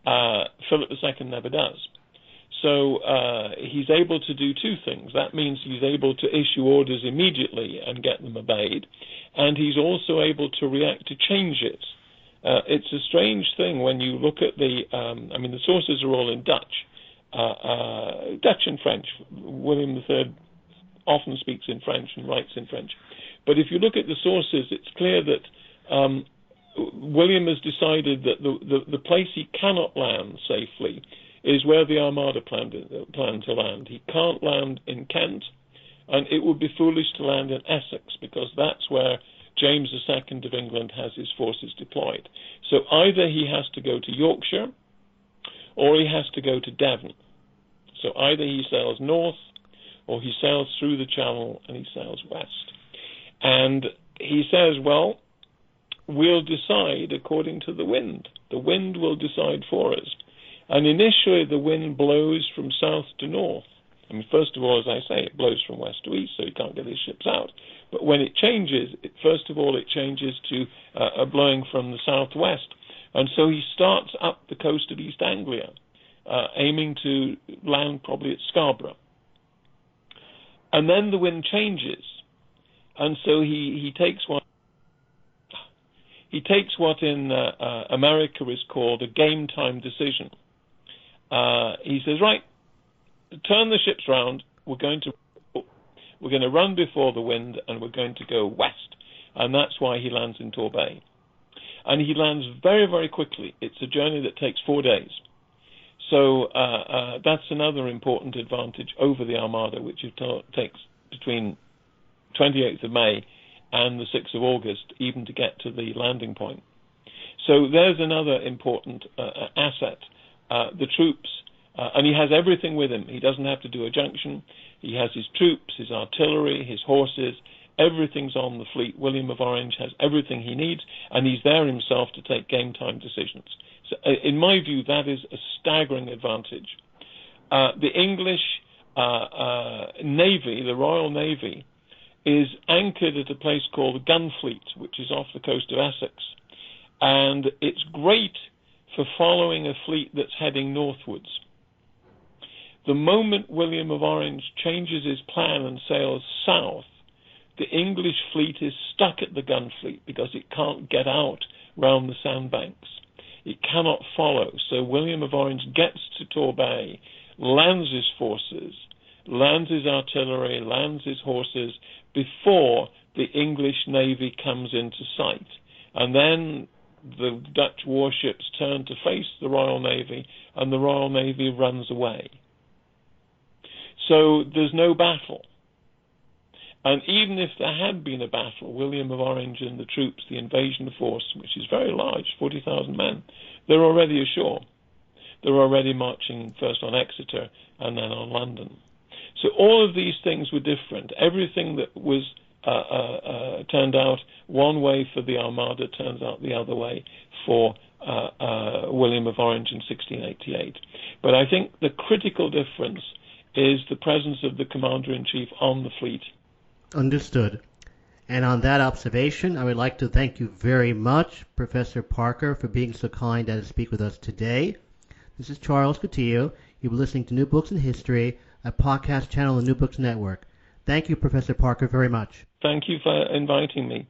Uh, Philip II never does. So uh, he's able to do two things. That means he's able to issue orders immediately and get them obeyed, and he's also able to react to changes. Uh, it's a strange thing when you look at the. Um, I mean, the sources are all in Dutch, uh, uh, Dutch and French. William III often speaks in French and writes in French. But if you look at the sources, it's clear that um, William has decided that the, the, the, place he cannot land safely is where the Armada planned, planned to land. He can't land in Kent, and it would be foolish to land in Essex because that's where James II of England has his forces deployed. So either he has to go to Yorkshire or he has to go to Devon. So either he sails north or he sails through the channel and he sails west. And he says, well, we'll decide according to the wind. The wind will decide for us. And initially, the wind blows from south to north. I mean, first of all, as I say, it blows from west to east, so he can't get his ships out. But when it changes, it, first of all, it changes to uh, blowing from the southwest. And so he starts up the coast of East Anglia, uh, aiming to land probably at Scarborough. And then the wind changes, and so he, he takes what he takes what in uh, uh, America is called a game time decision. Uh, he says, right, turn the ships round. We're going to we're going to run before the wind, and we're going to go west. And that's why he lands in Torbay. And he lands very, very quickly. It's a journey that takes four days. So uh, uh, that's another important advantage over the Armada, which takes between 28th of May and the 6th of August, even to get to the landing point. So there's another important uh, uh asset. Uh, the troops, uh, and he has everything with him. He doesn't have to do a junction. He has his troops, his artillery, his horses. Everything's on the fleet. William of Orange has everything he needs, and he's there himself to take game time decisions. So, uh, in my view, that is a staggering advantage. Uh, the English Navy, the Royal Navy, is anchored at a place called the Gunfleet, which is off the coast of Essex. And it's great for following a fleet that's heading northwards. The moment William of Orange changes his plan and sails south, the English fleet is stuck at the Gunfleet because it can't get out round the sandbanks. It cannot follow. So William of Orange gets to Torbay, lands his forces, lands his artillery, lands his horses, before the English navy comes into sight. And then the Dutch warships turn to face the Royal Navy, and the Royal Navy runs away. So there's no battle. And even if there had been a battle, William of Orange and the troops, the invasion force, which is very large, 40,000 men, they're already ashore. They're already marching first on Exeter and then on London. So all of these things were different. Everything that was uh, uh, uh, turned out one way for the Armada turns out the other way for uh, uh, William of Orange in 1688. But I think the critical difference is the presence of the commander in chief on the fleet. Understood. And on that observation, I would like to thank you very much, Professor Parker, for being so kind as to speak with us today. This is Charles Coutinho. You've been listening to New Books in History, a podcast channel on the New Books Network. Thank you, Professor Parker, very much. Thank you for inviting me.